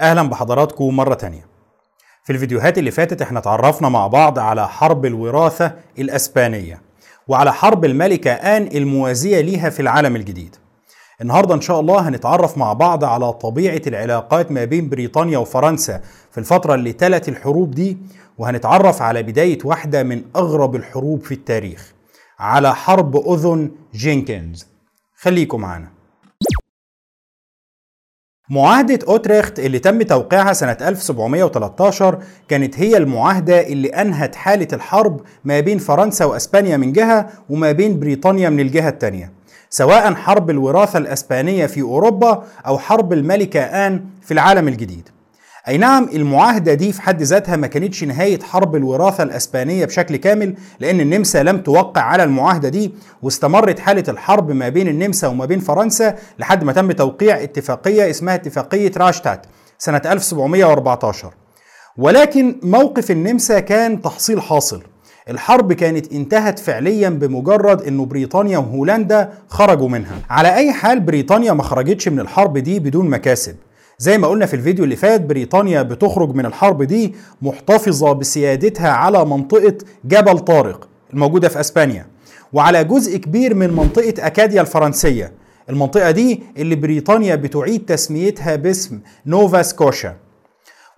أهلا بحضراتكم مرة تانية. في الفيديوهات اللي فاتت إحنا اتعرفنا مع بعض على حرب الوراثة الإسبانية وعلى حرب الملكة آن الموازية ليها في العالم الجديد. النهاردة إن شاء الله هنتعرف مع بعض على طبيعة العلاقات ما بين بريطانيا وفرنسا في الفترة اللي تلت الحروب دي وهنتعرف على بداية واحدة من أغرب الحروب في التاريخ على حرب أذن جينكنز. خليكم معانا. معاهدة أوتريخت اللي تم توقيعها سنة 1713 كانت هي المعاهدة اللي أنهت حالة الحرب ما بين فرنسا وأسبانيا من جهة وما بين بريطانيا من الجهة التانية سواء حرب الوراثة الأسبانية في أوروبا أو حرب الملكة آن في العالم الجديد. أي نعم المعاهدة دي في حد ذاتها ما كانتش نهاية حرب الوراثة الأسبانية بشكل كامل لأن النمسا لم توقع على المعاهدة دي واستمرت حالة الحرب ما بين النمسا وما بين فرنسا لحد ما تم توقيع اتفاقية اسمها اتفاقية راشتات سنة 1714 ولكن موقف النمسا كان تحصيل حاصل. الحرب كانت انتهت فعليا بمجرد إنه بريطانيا وهولندا خرجوا منها. على أي حال بريطانيا ما خرجتش من الحرب دي بدون مكاسب. زي ما قلنا في الفيديو اللي فات بريطانيا بتخرج من الحرب دي محتفظة بسيادتها على منطقة جبل طارق الموجودة في أسبانيا وعلى جزء كبير من منطقة أكاديا الفرنسية. المنطقة دي اللي بريطانيا بتعيد تسميتها باسم نوفا سكوشا.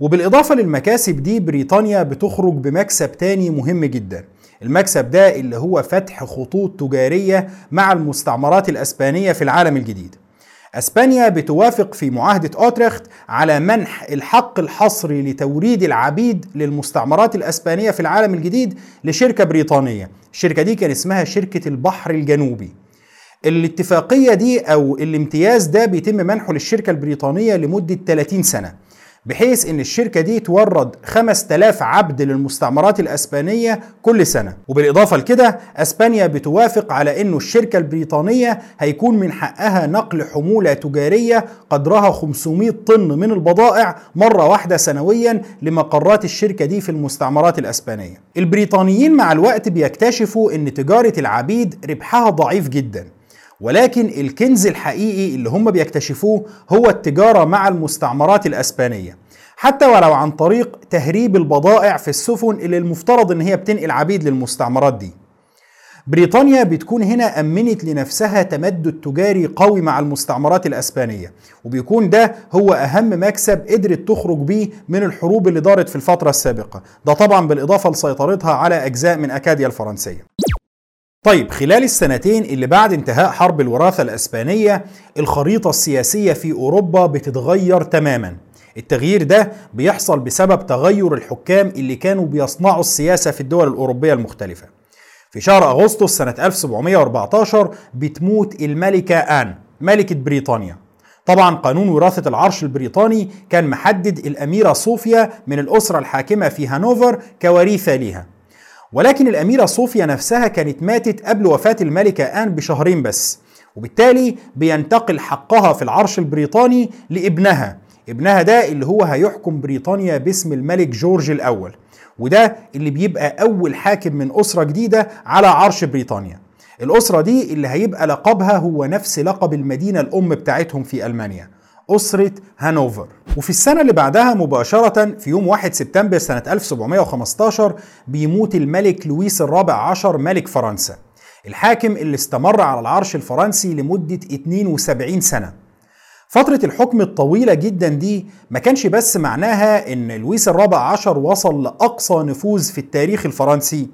وبالإضافة للمكاسب دي بريطانيا بتخرج بمكسب تاني مهم جدا. المكسب ده اللي هو فتح خطوط تجارية مع المستعمرات الأسبانية في العالم الجديد. أسبانيا بتوافق في معاهدة أوتريخت على منح الحق الحصري لتوريد العبيد للمستعمرات الأسبانية في العالم الجديد لشركة بريطانية. الشركة دي كان اسمها شركة البحر الجنوبي. الاتفاقية دي أو الامتياز ده بيتم منحه للشركة البريطانية لمدة 30 سنة. بحيث إن الشركة دي تورد 5000 عبد للمستعمرات الأسبانية كل سنة. وبالإضافة لكده أسبانيا بتوافق على إنه الشركة البريطانية هيكون من حقها نقل حمولة تجارية قدرها 500 طن من البضائع مرة واحدة سنويا لمقرات الشركة دي في المستعمرات الأسبانية. البريطانيين مع الوقت بيكتشفوا إن تجارة العبيد ربحها ضعيف جدا. ولكن الكنز الحقيقي اللي هم بيكتشفوه هو التجارة مع المستعمرات الأسبانية. حتى ولو عن طريق تهريب البضائع في السفن اللي المفترض إن هي بتنقل عبيد للمستعمرات دي. بريطانيا بتكون هنا أمنت لنفسها تمدد تجاري قوي مع المستعمرات الأسبانية وبيكون ده هو أهم مكسب قدرت تخرج بيه من الحروب اللي دارت في الفترة السابقة. ده طبعا بالإضافة لسيطرتها على أجزاء من أكاديا الفرنسية. طيب خلال السنتين اللي بعد انتهاء حرب الوراثة الأسبانية الخريطة السياسية في أوروبا بتتغير تماما. التغيير ده بيحصل بسبب تغير الحكام اللي كانوا بيصنعوا السياسة في الدول الأوروبية المختلفة. في شهر أغسطس سنة 1714 بتموت الملكة آن ملكة بريطانيا. طبعا قانون وراثة العرش البريطاني كان محدد الأميرة صوفيا من الأسرة الحاكمة في هانوفر كوريثة ليها. ولكن الأميرة صوفيا نفسها كانت ماتت قبل وفاة الملكة آن بشهرين بس وبالتالي بينتقل حقها في العرش البريطاني لابنها. ابنها ده اللي هو هيحكم بريطانيا باسم الملك جورج الأول وده اللي بيبقى أول حاكم من أسرة جديدة على عرش بريطانيا. الأسرة دي اللي هيبقى لقبها هو نفس لقب المدينة الأم بتاعتهم في ألمانيا. أسرة هانوفر. وفي السنة اللي بعدها مباشرة في يوم 1 سبتمبر سنة 1715 بيموت الملك لويس الرابع عشر ملك فرنسا. الحاكم اللي استمر على العرش الفرنسي لمدة 72 سنة. فترة الحكم الطويلة جدا دي ما كانش بس معناها إن لويس الرابع عشر وصل لأقصى نفوذ في التاريخ الفرنسي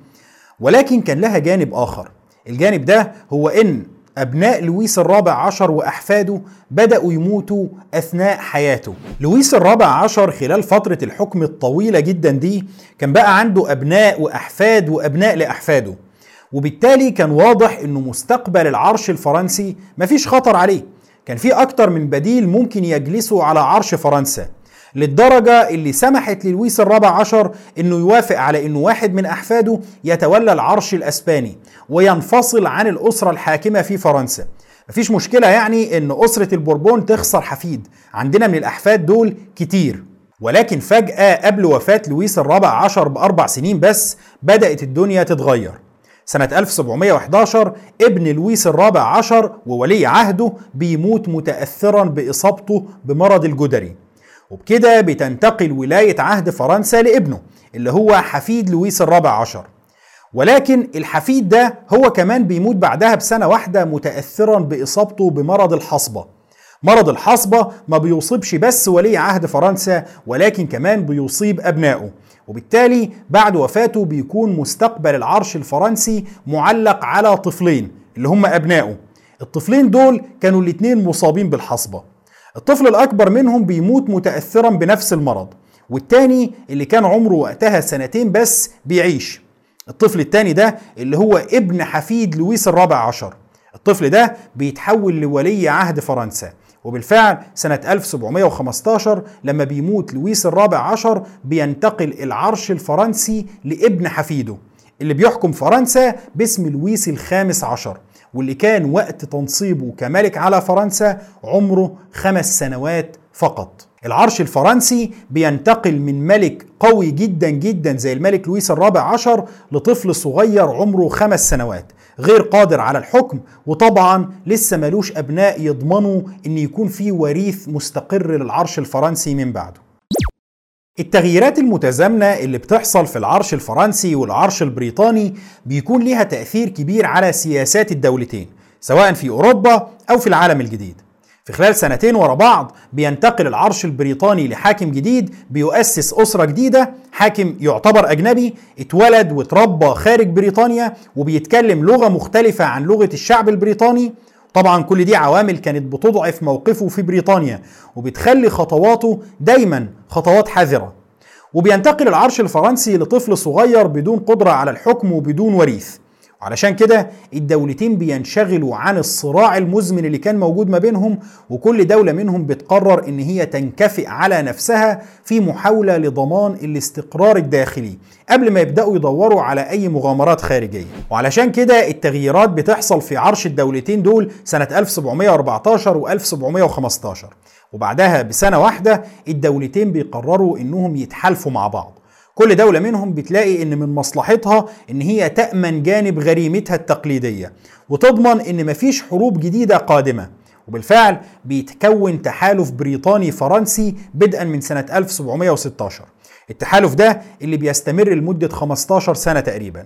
ولكن كان لها جانب آخر. الجانب ده هو إن أبناء لويس الرابع عشر وأحفاده بدأوا يموتوا أثناء حياته. لويس الرابع عشر خلال فترة الحكم الطويلة جدا دي كان بقى عنده أبناء وأحفاد وأبناء لأحفاده. وبالتالي كان واضح أنه مستقبل العرش الفرنسي مفيش خطر عليه. كان في أكتر من بديل ممكن يجلسوا على عرش فرنسا. للدرجة اللي سمحت للويس الرابع عشر إنه يوافق على إنه واحد من أحفاده يتولى العرش الأسباني وينفصل عن الأسرة الحاكمة في فرنسا. مفيش مشكلة يعني إن أسرة البوربون تخسر حفيد. عندنا من الأحفاد دول كتير. ولكن فجأة قبل وفاة لويس الرابع عشر بأربع سنين بس بدأت الدنيا تتغير. سنة 1711 ابن لويس الرابع عشر وولي عهده بيموت متأثرا بإصابته بمرض الجدري. وبكده بتنتقل ولاية عهد فرنسا لابنه اللي هو حفيد لويس الرابع عشر. ولكن الحفيد ده هو كمان بيموت بعدها بسنة واحدة متأثرا بإصابته بمرض الحصبة. مرض الحصبة ما بيصيبش بس ولي عهد فرنسا ولكن كمان بيصيب أبنائه. وبالتالي بعد وفاته بيكون مستقبل العرش الفرنسي معلق على طفلين اللي هم أبنائه. الطفلين دول كانوا الاتنين مصابين بالحصبة. الطفل الأكبر منهم بيموت متأثرا بنفس المرض والتاني اللي كان عمره وقتها سنتين بس بيعيش. الطفل التاني ده اللي هو ابن حفيد لويس الرابع عشر. الطفل ده بيتحول لولي عهد فرنسا وبالفعل سنة 1715 لما بيموت لويس الرابع عشر بينتقل العرش الفرنسي لابن حفيده اللي بيحكم فرنسا باسم لويس الخامس عشر. واللي كان وقت تنصيبه كملك على فرنسا عمره خمس سنوات فقط. العرش الفرنسي بينتقل من ملك قوي جدا جدا زي الملك لويس الرابع عشر لطفل صغير عمره خمس سنوات غير قادر على الحكم وطبعا لسه ملوش أبناء يضمنوا إن يكون في وريث مستقر للعرش الفرنسي من بعده. التغييرات المتزامنة اللي بتحصل في العرش الفرنسي والعرش البريطاني بيكون ليها تأثير كبير على سياسات الدولتين سواء في أوروبا أو في العالم الجديد. في خلال سنتين ورا بعض بينتقل العرش البريطاني لحاكم جديد بيؤسس أسرة جديدة حاكم يعتبر أجنبي اتولد وتربى خارج بريطانيا وبيتكلم لغة مختلفة عن لغة الشعب البريطاني طبعا كل دي عوامل كانت بتضعف موقفه في بريطانيا وبتخلي خطواته دايما خطوات حذرة. وبينتقل العرش الفرنسي لطفل صغير بدون قدرة على الحكم وبدون وريث. وعلشان كده الدولتين بينشغلوا عن الصراع المزمن اللي كان موجود ما بينهم وكل دولة منهم بتقرر إن هي تنكفئ على نفسها في محاولة لضمان الاستقرار الداخلي قبل ما يبدأوا يدوروا على أي مغامرات خارجية. وعلشان كده التغييرات بتحصل في عرش الدولتين دول سنة 1714 و 1715 وبعدها بسنة واحدة الدولتين بيقرروا إنهم يتحالفوا مع بعض. كل دولة منهم بتلاقي إن من مصلحتها إن هي تأمن جانب غريمتها التقليدية وتضمن إن مفيش حروب جديدة قادمة وبالفعل بيتكون تحالف بريطاني فرنسي بدءا من سنة 1716 التحالف ده اللي بيستمر لمدة 15 سنة تقريبا.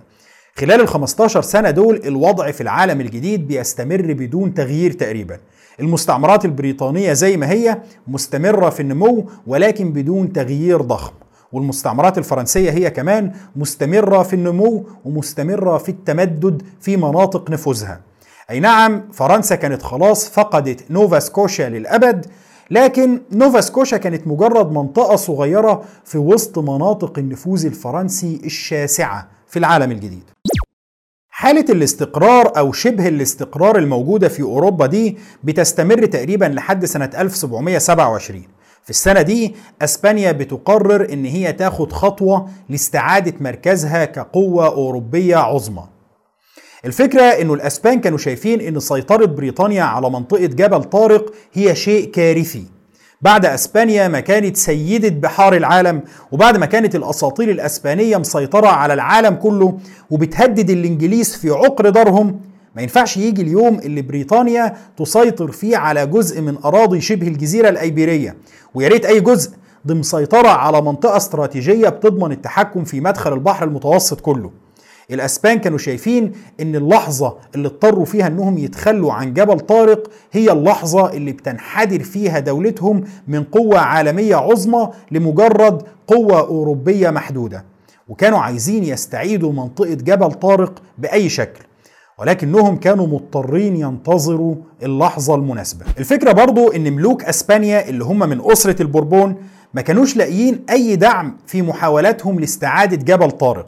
خلال ال 15 سنة دول الوضع في العالم الجديد بيستمر بدون تغيير تقريبا. المستعمرات البريطانية زي ما هي مستمرة في النمو ولكن بدون تغيير ضخم. والمستعمرات الفرنسية هي كمان مستمرة في النمو ومستمرة في التمدد في مناطق نفوذها. أي نعم فرنسا كانت خلاص فقدت نوفا سكوشيا للأبد لكن نوفا سكوشيا كانت مجرد منطقة صغيرة في وسط مناطق النفوذ الفرنسي الشاسعة في العالم الجديد. حالة الاستقرار أو شبه الاستقرار الموجودة في أوروبا دي بتستمر تقريبا لحد سنة 1727 في السنة دي أسبانيا بتقرر إن هي تاخد خطوة لاستعادة مركزها كقوة أوروبية عظمى. الفكرة إنه الأسبان كانوا شايفين إن سيطرة بريطانيا على منطقة جبل طارق هي شيء كارثي. بعد أسبانيا ما كانت سيدة بحار العالم وبعد ما كانت الاساطيل الأسبانية مسيطرة على العالم كله وبتهدد الإنجليز في عقر دارهم ما ينفعش يجي اليوم اللي بريطانيا تسيطر فيه على جزء من أراضي شبه الجزيرة الأيبيرية ويا ريت أي جزء ضمن سيطرة على منطقة استراتيجية بتضمن التحكم في مدخل البحر المتوسط كله. الأسبان كانوا شايفين إن اللحظة اللي اضطروا فيها إنهم يتخلوا عن جبل طارق هي اللحظة اللي بتنحدر فيها دولتهم من قوة عالمية عظمى لمجرد قوة أوروبية محدودة. وكانوا عايزين يستعيدوا منطقة جبل طارق بأي شكل. ولكنهم كانوا مضطرين ينتظروا اللحظة المناسبة. الفكرة برضو إن ملوك أسبانيا اللي هم من أسرة البوربون ما كانوش لاقيين أي دعم في محاولاتهم لاستعادة جبل طارق.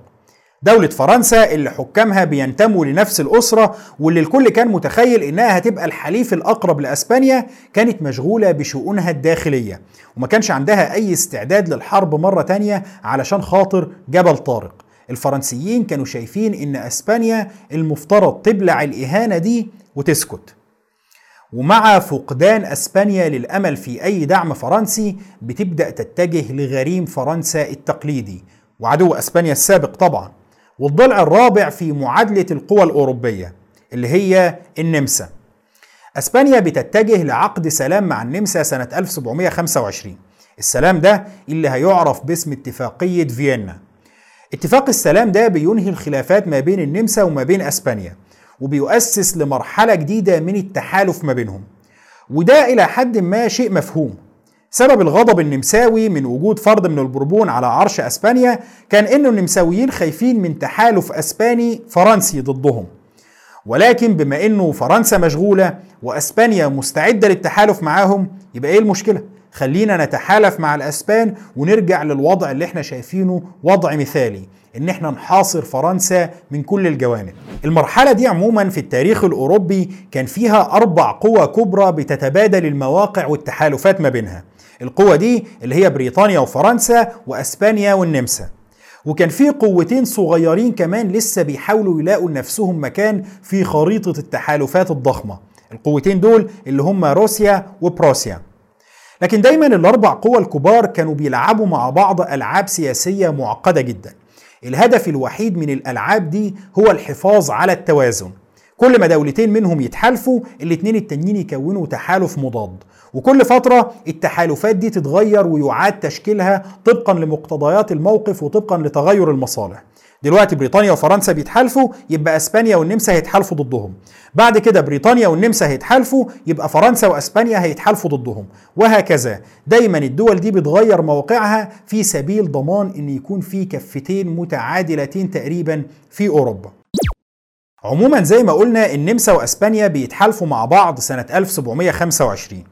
دولة فرنسا اللي حكامها بينتموا لنفس الأسرة واللي الكل كان متخيل إنها هتبقى الحليف الأقرب لأسبانيا كانت مشغولة بشؤونها الداخلية وما كانش عندها أي استعداد للحرب مرة تانية علشان خاطر جبل طارق. الفرنسيين كانوا شايفين إن أسبانيا المفترض تبلع الإهانة دي وتسكت. ومع فقدان أسبانيا للأمل في أي دعم فرنسي بتبدأ تتجه لغريم فرنسا التقليدي. وعدو أسبانيا السابق طبعا. والضلع الرابع في معادلة القوى الأوروبية اللي هي النمسا. أسبانيا بتتجه لعقد سلام مع النمسا سنة 1725 السلام ده اللي هيعرف باسم اتفاقية فيينا. اتفاق السلام ده بينهي الخلافات ما بين النمسا وما بين أسبانيا وبيؤسس لمرحلة جديدة من التحالف ما بينهم وده إلى حد ما شيء مفهوم. سبب الغضب النمساوي من وجود فرد من البوربون على عرش أسبانيا كان إنه النمساويين خايفين من تحالف أسباني فرنسي ضدهم. ولكن بما إنه فرنسا مشغولة وأسبانيا مستعدة للتحالف معاهم يبقى إيه المشكلة؟ خلينا نتحالف مع الأسبان ونرجع للوضع اللي إحنا شايفينه وضع مثالي إن إحنا نحاصر فرنسا من كل الجوانب. المرحلة دي عموما في التاريخ الأوروبي كان فيها أربع قوى كبرى بتتبادل المواقع والتحالفات ما بينها. القوة دي اللي هي بريطانيا وفرنسا وأسبانيا والنمسا. وكان في قوتين صغيرين كمان لسه بيحاولوا يلاقوا لنفسهم مكان في خريطة التحالفات الضخمة. القوتين دول اللي هم روسيا وبروسيا. لكن دايما الأربع قوى الكبار كانوا بيلعبوا مع بعض ألعاب سياسية معقدة جدا. الهدف الوحيد من الألعاب دي هو الحفاظ على التوازن. كل ما دولتين منهم يتحالفوا الاتنين التانيين يكونوا تحالف مضاد. وكل فترة التحالفات دي تتغير ويعاد تشكيلها طبقا لمقتضيات الموقف وطبقا لتغير المصالح. دلوقتي بريطانيا وفرنسا بيتحالفوا يبقى إسبانيا والنمسا هيتحالفوا ضدهم. بعد كده بريطانيا والنمسا هيتحالفوا يبقى فرنسا وإسبانيا هيتحالفوا ضدهم. وهكذا. دايما الدول دي بتغير موقعها في سبيل ضمان إن يكون في كفتين متعادلتين تقريبا في أوروبا. عموما زي ما قلنا النمسا وإسبانيا بيتحالفوا مع بعض سنة 1725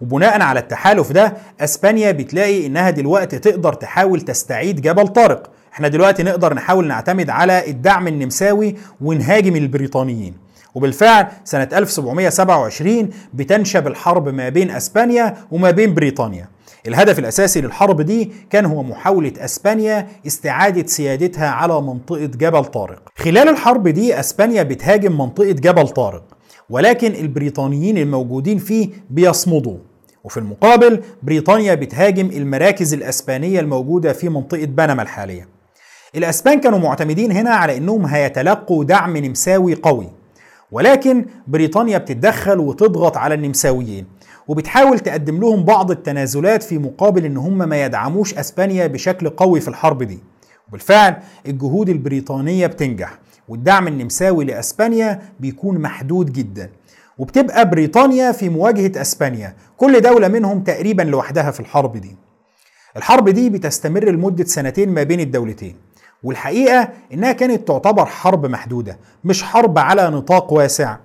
وبناء على التحالف ده إسبانيا بتلاقي إنها دلوقتي تقدر تحاول تستعيد جبل طارق. إحنا دلوقتي نقدر نحاول نعتمد على الدعم النمساوي ونهاجم البريطانيين. وبالفعل سنة 1727 بتنشب الحرب ما بين أسبانيا وما بين بريطانيا. الهدف الأساسي للحرب دي كان هو محاولة أسبانيا استعادة سيادتها على منطقة جبل طارق. خلال الحرب دي أسبانيا بتهاجم منطقة جبل طارق ولكن البريطانيين الموجودين فيه بيصمدوا. وفي المقابل بريطانيا بتهاجم المراكز الأسبانية الموجودة في منطقة بنما الحالية. الأسبان كانوا معتمدين هنا على إنهم هيتلقوا دعم نمساوي قوي. ولكن بريطانيا بتتدخل وتضغط على النمساويين وبتحاول تقدم لهم بعض التنازلات في مقابل إن هم ما يدعموش أسبانيا بشكل قوي في الحرب دي. وبالفعل الجهود البريطانية بتنجح والدعم النمساوي لأسبانيا بيكون محدود جدا. وبتبقى بريطانيا في مواجهة أسبانيا كل دولة منهم تقريبا لوحدها في الحرب دي. الحرب دي بتستمر لمدة سنتين ما بين الدولتين. والحقيقة إنها كانت تعتبر حرب محدودة مش حرب على نطاق واسع.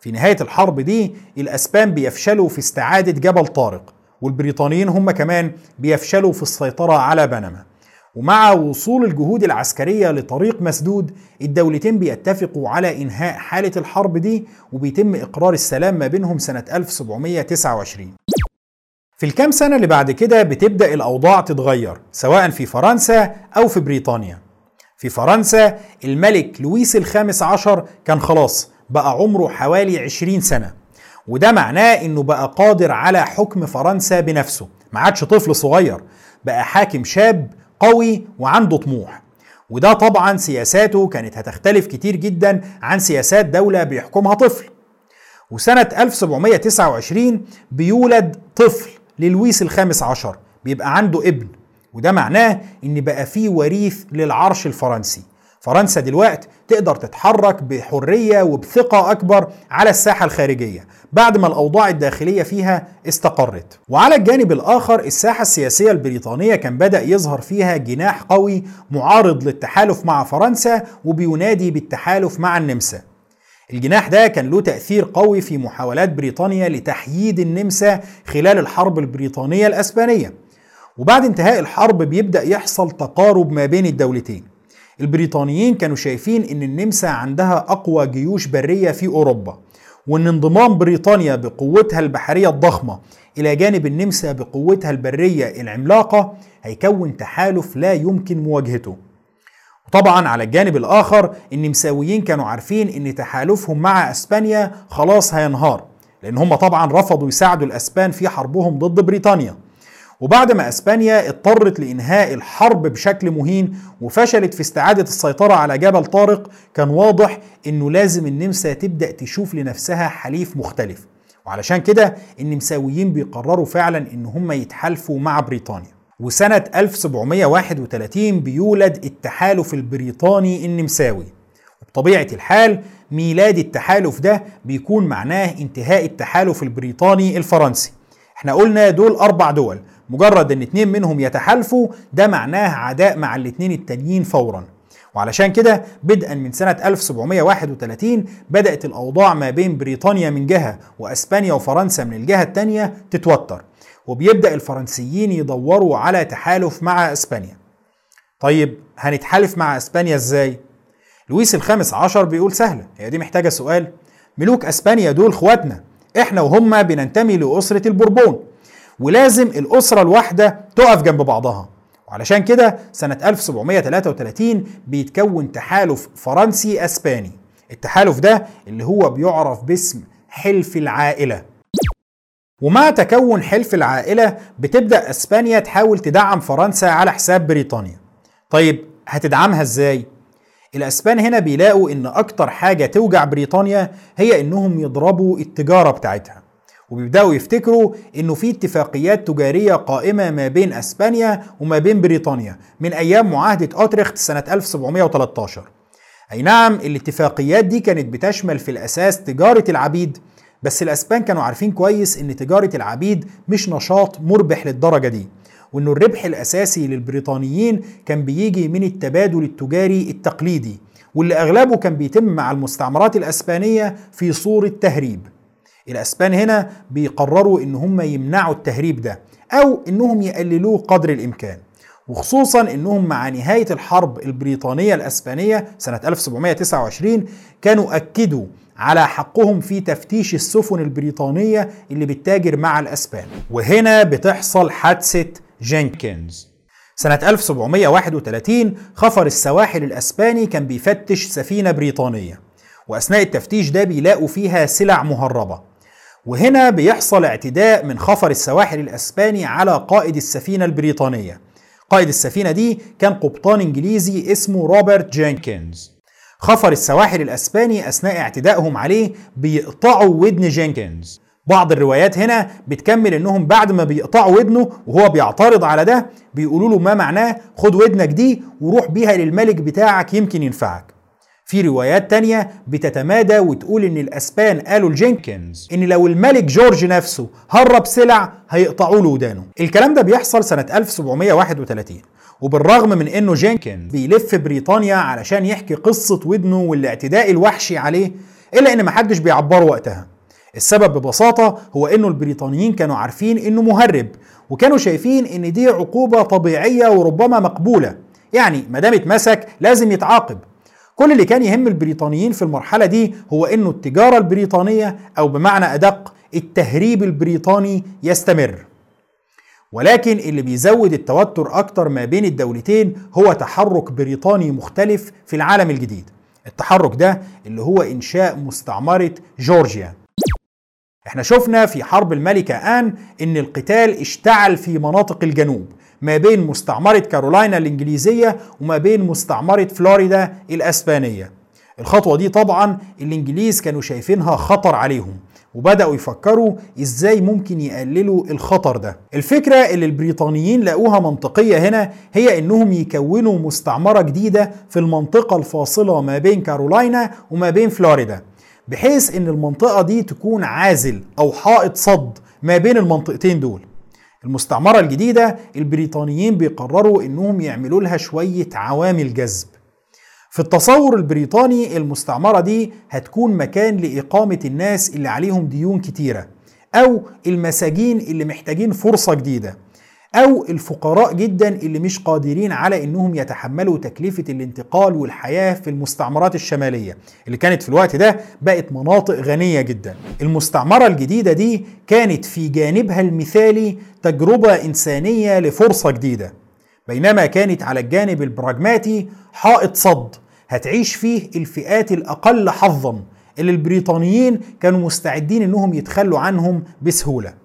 في نهاية الحرب دي الأسبان بيفشلوا في استعادة جبل طارق والبريطانيين هم كمان بيفشلوا في السيطرة على بنما. ومع وصول الجهود العسكرية لطريق مسدود الدولتين بيتفقوا على إنهاء حالة الحرب دي وبيتم إقرار السلام ما بينهم سنة 1729 في الكام سنة اللي بعد كده بتبدأ الأوضاع تتغير سواء في فرنسا أو في بريطانيا. في فرنسا الملك لويس الخامس عشر كان خلاص بقى عمره حوالي 20 سنة. وده معناه إنه بقى قادر على حكم فرنسا بنفسه. ما عادش طفل صغير بقى حاكم شاب قوي وعنده طموح. وده طبعا سياساته كانت هتختلف كتير جدا عن سياسات دولة بيحكمها طفل. وسنة 1729 بيولد طفل للويس الخامس عشر بيبقى عنده ابن. وده معناه إن بقى فيه وريث للعرش الفرنسي. فرنسا دلوقت تقدر تتحرك بحرية وبثقة أكبر على الساحة الخارجية بعد ما الأوضاع الداخلية فيها استقرت. وعلى الجانب الآخر الساحة السياسية البريطانية كان بدأ يظهر فيها جناح قوي معارض للتحالف مع فرنسا وبينادي بالتحالف مع النمسا. الجناح ده كان له تأثير قوي في محاولات بريطانيا لتحييد النمسا خلال الحرب البريطانية الأسبانية. وبعد انتهاء الحرب بيبدأ يحصل تقارب ما بين الدولتين. البريطانيين كانوا شايفين إن النمسا عندها أقوى جيوش برية في أوروبا وإن انضمام بريطانيا بقوتها البحرية الضخمة إلى جانب النمسا بقوتها البرية العملاقة هيكون تحالف لا يمكن مواجهته. وطبعا على الجانب الآخر النمساويين كانوا عارفين إن تحالفهم مع أسبانيا خلاص هينهار لأن هم طبعا رفضوا يساعدوا الأسبان في حربهم ضد بريطانيا. وبعد ما اسبانيا اضطرت لانهاء الحرب بشكل مهين وفشلت في استعادة السيطرة على جبل طارق كان واضح إنه لازم النمسا تبدأ تشوف لنفسها حليف مختلف. وعلشان كده النمساويين بيقرروا فعلا إن هم يتحالفوا مع بريطانيا. وسنة 1731 بيولد التحالف البريطاني النمساوي. وبطبيعة الحال ميلاد التحالف ده بيكون معناه انتهاء التحالف البريطاني الفرنسي. إحنا قلنا دول أربع دول مجرد إن اتنين منهم يتحالفوا ده معناه عداء مع الاتنين التانيين فورا. وعلشان كده بدءا من سنة 1731 بدأت الأوضاع ما بين بريطانيا من جهة وأسبانيا وفرنسا من الجهة التانية تتوتر وبيبدأ الفرنسيين يدوروا على تحالف مع أسبانيا. طيب هنتحالف مع أسبانيا إزاي؟ لويس الخامس عشر بيقول سهلة هي دي محتاجة سؤال. ملوك أسبانيا دول خواتنا إحنا وهم بننتمي لأسرة البوربون. ولازم الأسرة الواحدة تقف جنب بعضها. وعلشان كده سنة 1733 بيتكون تحالف فرنسي أسباني. التحالف ده اللي هو بيعرف باسم حلف العائلة. ومع تكون حلف العائلة بتبدأ أسبانيا تحاول تدعم فرنسا على حساب بريطانيا. طيب هتدعمها إزاي؟ الأسبان هنا بيلاقوا إن أكتر حاجة توجع بريطانيا هي إنهم يضربوا التجارة بتاعتها. وبيبداوا يفتكروا إنه في اتفاقيات تجارية قائمة ما بين أسبانيا وما بين بريطانيا من أيام معاهدة أوتريخت سنة 1713 أي نعم الاتفاقيات دي كانت بتشمل في الأساس تجارة العبيد بس الأسبان كانوا عارفين كويس إن تجارة العبيد مش نشاط مربح للدرجة دي وإنه الربح الأساسي للبريطانيين كان بيجي من التبادل التجاري التقليدي واللي أغلبه كان بيتم مع المستعمرات الأسبانية في صورة تهريب. الأسبان هنا بيقرروا إن هم يمنعوا التهريب ده أو إنهم يقللوه قدر الإمكان وخصوصا إنهم مع نهاية الحرب البريطانية الأسبانية سنة 1729 كانوا أكدوا على حقهم في تفتيش السفن البريطانية اللي بتتاجر مع الأسبان. وهنا بتحصل حادثة جينكنز. سنة 1731 خفر السواحل الأسباني كان بيفتش سفينة بريطانية وأثناء التفتيش ده بيلاقوا فيها سلع مهربة. وهنا بيحصل اعتداء من خفر السواحل الأسباني على قائد السفينة البريطانية. قائد السفينة دي كان قبطان إنجليزي اسمه روبرت جينكنز. خفر السواحل الأسباني أثناء اعتدائهم عليه بيقطعوا ودن جينكنز. بعض الروايات هنا بتكمل إنهم بعد ما بيقطعوا ودنه وهو بيعترض على ده بيقولوا له ما معناه؟ خد ودنك دي وروح بيها للملك بتاعك يمكن ينفعك. في روايات تانية بتتمادى وتقول إن الأسبان قالوا لجينكنز إن لو الملك جورج نفسه هرب سلع هيقطعوا له ودانه. الكلام ده بيحصل سنة 1731 وبالرغم من إنه جينكنز بيلف بريطانيا علشان يحكي قصة ودنه والاعتداء الوحشي عليه إلا إن محدش بيعبره وقتها. السبب ببساطة هو إنه البريطانيين كانوا عارفين إنه مهرب وكانوا شايفين إن دي عقوبة طبيعية وربما مقبولة. يعني ما دام اتمسك لازم يتعاقب. كل اللي كان يهم البريطانيين في المرحلة دي هو إنه التجارة البريطانية أو بمعنى أدق التهريب البريطاني يستمر. ولكن اللي بيزود التوتر أكتر ما بين الدولتين هو تحرك بريطاني مختلف في العالم الجديد. التحرك ده اللي هو إنشاء مستعمرة جورجيا. إحنا شفنا في حرب الملكة آن إن القتال اشتعل في مناطق الجنوب. ما بين مستعمرة كارولاينا الإنجليزية وما بين مستعمرة فلوريدا الأسبانية. الخطوة دي طبعا الإنجليز كانوا شايفينها خطر عليهم وبدأوا يفكروا إزاي ممكن يقللوا الخطر ده. الفكرة اللي البريطانيين لقوها منطقية هنا هي إنهم يكونوا مستعمرة جديدة في المنطقة الفاصلة ما بين كارولاينا وما بين فلوريدا بحيث إن المنطقة دي تكون عازل أو حائط صد ما بين المنطقتين دول. المستعمرة الجديدة البريطانيين بيقرروا إنهم يعملوا لها شوية عوامل جذب. في التصور البريطاني المستعمرة دي هتكون مكان لإقامة الناس اللي عليهم ديون كتيرة أو المساجين اللي محتاجين فرصة جديدة. أو الفقراء جدا اللي مش قادرين على إنهم يتحملوا تكلفة الانتقال والحياة في المستعمرات الشمالية اللي كانت في الوقت ده بقت مناطق غنية جدا. المستعمرة الجديدة دي كانت في جانبها المثالي تجربة إنسانية لفرصة جديدة. بينما كانت على الجانب البراجماتي حائط صد هتعيش فيه الفئات الأقل حظا اللي البريطانيين كانوا مستعدين إنهم يتخلوا عنهم بسهولة.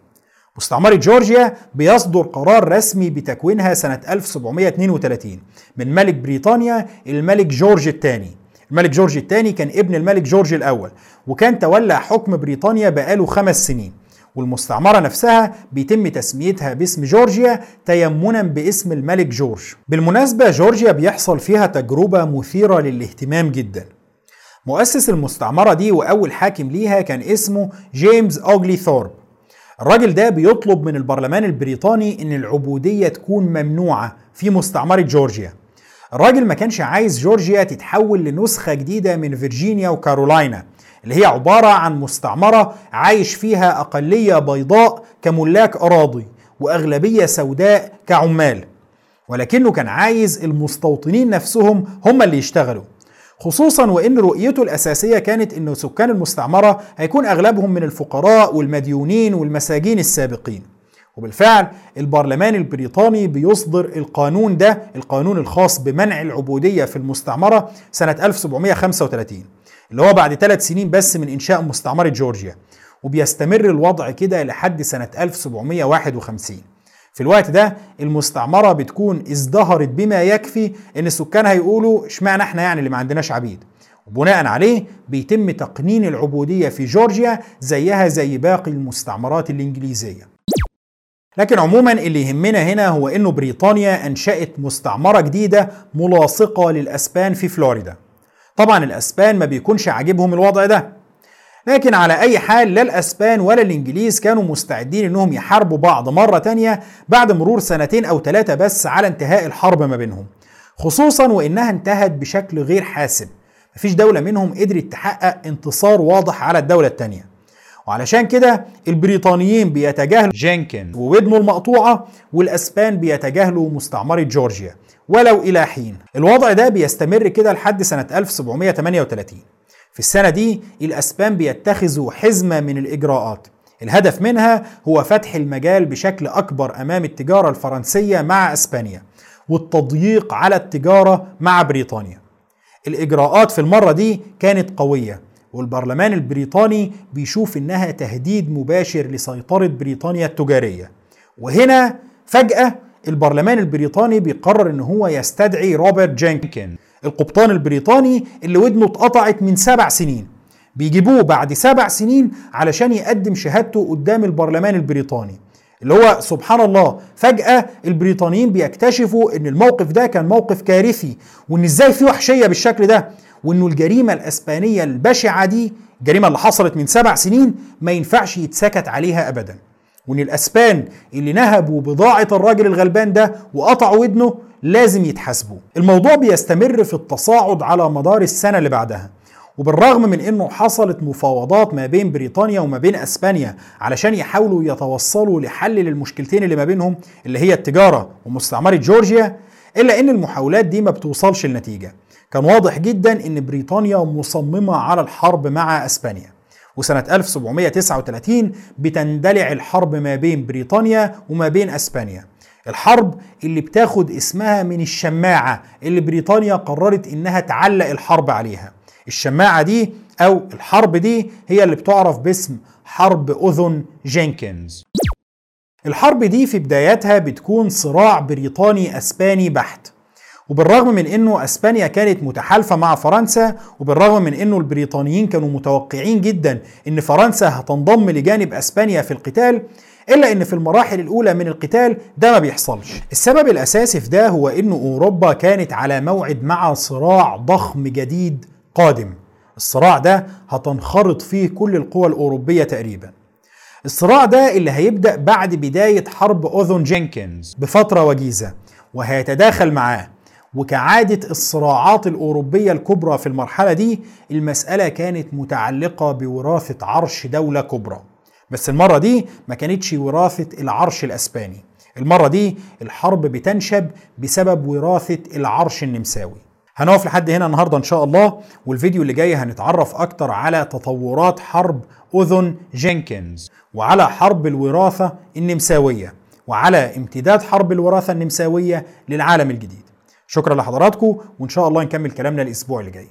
مستعمرة جورجيا بيصدر قرار رسمي بتكوينها سنة 1732 من ملك بريطانيا الملك جورج الثاني الملك جورج الثاني كان ابن الملك جورج الأول وكان تولى حكم بريطانيا بقاله خمس سنين. والمستعمرة نفسها بيتم تسميتها باسم جورجيا تيمنا باسم الملك جورج. بالمناسبة جورجيا بيحصل فيها تجربة مثيرة للاهتمام جدا. مؤسس المستعمرة دي وأول حاكم ليها كان اسمه جيمس أوغلي ثورب. الراجل ده بيطلب من البرلمان البريطاني إن العبودية تكون ممنوعة في مستعمرة جورجيا. الراجل ما كانش عايز جورجيا تتحول لنسخة جديدة من فيرجينيا وكارولاينا اللي هي عبارة عن مستعمرة عايش فيها أقلية بيضاء كملاك أراضي وأغلبية سوداء كعمال. ولكنه كان عايز المستوطنين نفسهم هم اللي يشتغلوا. خصوصا وإن رؤيته الأساسية كانت ان سكان المستعمرة هيكون أغلبهم من الفقراء والمديونين والمساجين السابقين. وبالفعل البرلمان البريطاني بيصدر القانون ده القانون الخاص بمنع العبودية في المستعمرة سنة 1735 اللي هو بعد ثلاث سنين بس من إنشاء مستعمرة جورجيا. وبيستمر الوضع كده لحد سنة 1751 في الوقت ده المستعمرة بتكون ازدهرت بما يكفي إن السكان هيقولوا اشمعنى إحنا يعني اللي ما عندناش عبيد. وبناء عليه بيتم تقنين العبودية في جورجيا زيها زي باقي المستعمرات الإنجليزية. لكن عموما اللي يهمنا هنا هو إنه بريطانيا أنشأت مستعمرة جديدة ملاصقة للأسبان في فلوريدا. طبعا الأسبان ما بيكونش عاجبهم الوضع ده. لكن على أي حال لا الأسبان ولا الإنجليز كانوا مستعدين إنهم يحاربوا بعض مرة تانية بعد مرور سنتين أو ثلاثة بس على انتهاء الحرب ما بينهم. خصوصا وإنها انتهت بشكل غير حاسم. مفيش دولة منهم قدرت تحقق انتصار واضح على الدولة التانية. وعلشان كده البريطانيين بيتجاهلوا جينكن. وودنه المقطوعة والأسبان بيتجاهلوا مستعمرة جورجيا. ولو إلى حين. الوضع ده بيستمر كده لحد سنة 1738 في السنة دي الأسبان بيتخذوا حزمة من الإجراءات. الهدف منها هو فتح المجال بشكل أكبر أمام التجارة الفرنسية مع أسبانيا والتضييق على التجارة مع بريطانيا. الإجراءات في المرة دي كانت قوية والبرلمان البريطاني بيشوف إنها تهديد مباشر لسيطرة بريطانيا التجارية. وهنا فجأة البرلمان البريطاني بيقرر إن هو يستدعي روبرت جينكن القبطان البريطاني اللي ودنه اتقطعت من سبع سنين. بيجيبوه بعد سبع سنين علشان يقدم شهادته قدام البرلمان البريطاني. اللي هو سبحان الله فجأة البريطانيين بيكتشفوا إن الموقف ده كان موقف كارثي وإن إزاي في وحشية بالشكل ده وإنه الجريمة الإسبانية البشعة دي الجريمة اللي حصلت من سبع سنين ما ينفعش يتسكت عليها ابدا. وإن الأسبان اللي نهبوا بضاعة الراجل الغلبان ده وقطعوا ودنه لازم يتحاسبوا الموضوع بيستمر في التصاعد على مدار السنة اللي بعدها وبالرغم من إنه حصلت مفاوضات ما بين بريطانيا وما بين أسبانيا علشان يحاولوا يتوصلوا لحل للمشكلتين اللي ما بينهم اللي هي التجارة ومستعمرة جورجيا إلا إن المحاولات دي ما بتوصلش لنتيجة. كان واضح جدا إن بريطانيا مصممة على الحرب مع أسبانيا وسنة 1739 بتندلع الحرب ما بين بريطانيا وما بين أسبانيا. الحرب اللي بتاخد اسمها من الشماعة اللي بريطانيا قررت إنها تعلق الحرب عليها. الشماعة دي أو الحرب دي هي اللي بتعرف باسم حرب أذن جينكنز. الحرب دي في بدايتها بتكون صراع بريطاني أسباني بحت. وبالرغم من إنه أسبانيا كانت متحالفة مع فرنسا وبالرغم من إنه البريطانيين كانوا متوقعين جدا إن فرنسا هتنضم لجانب أسبانيا في القتال إلا إن في المراحل الأولى من القتال ده ما بيحصلش. السبب الأساسي في ده هو إن أوروبا كانت على موعد مع صراع ضخم جديد قادم. الصراع ده هتنخرط فيه كل القوى الأوروبية تقريبا. الصراع ده اللي هيبدأ بعد بداية حرب اوذون جينكنز بفترة وجيزة وهيتداخل معاه. وكعادة الصراعات الأوروبية الكبرى في المرحلة دي المسألة كانت متعلقة بوراثة عرش دولة كبرى. بس المرة دي ما كانتش وراثة العرش الأسباني. المرة دي الحرب بتنشب بسبب وراثة العرش النمساوي. هنقف لحد هنا النهاردة إن شاء الله والفيديو اللي جاي هنتعرف أكتر على تطورات حرب أذن جينكنز وعلى حرب الوراثة النمساوية وعلى امتداد حرب الوراثة النمساوية للعالم الجديد. شكرا لحضراتكم وإن شاء الله نكمل كلامنا الأسبوع اللي جاي.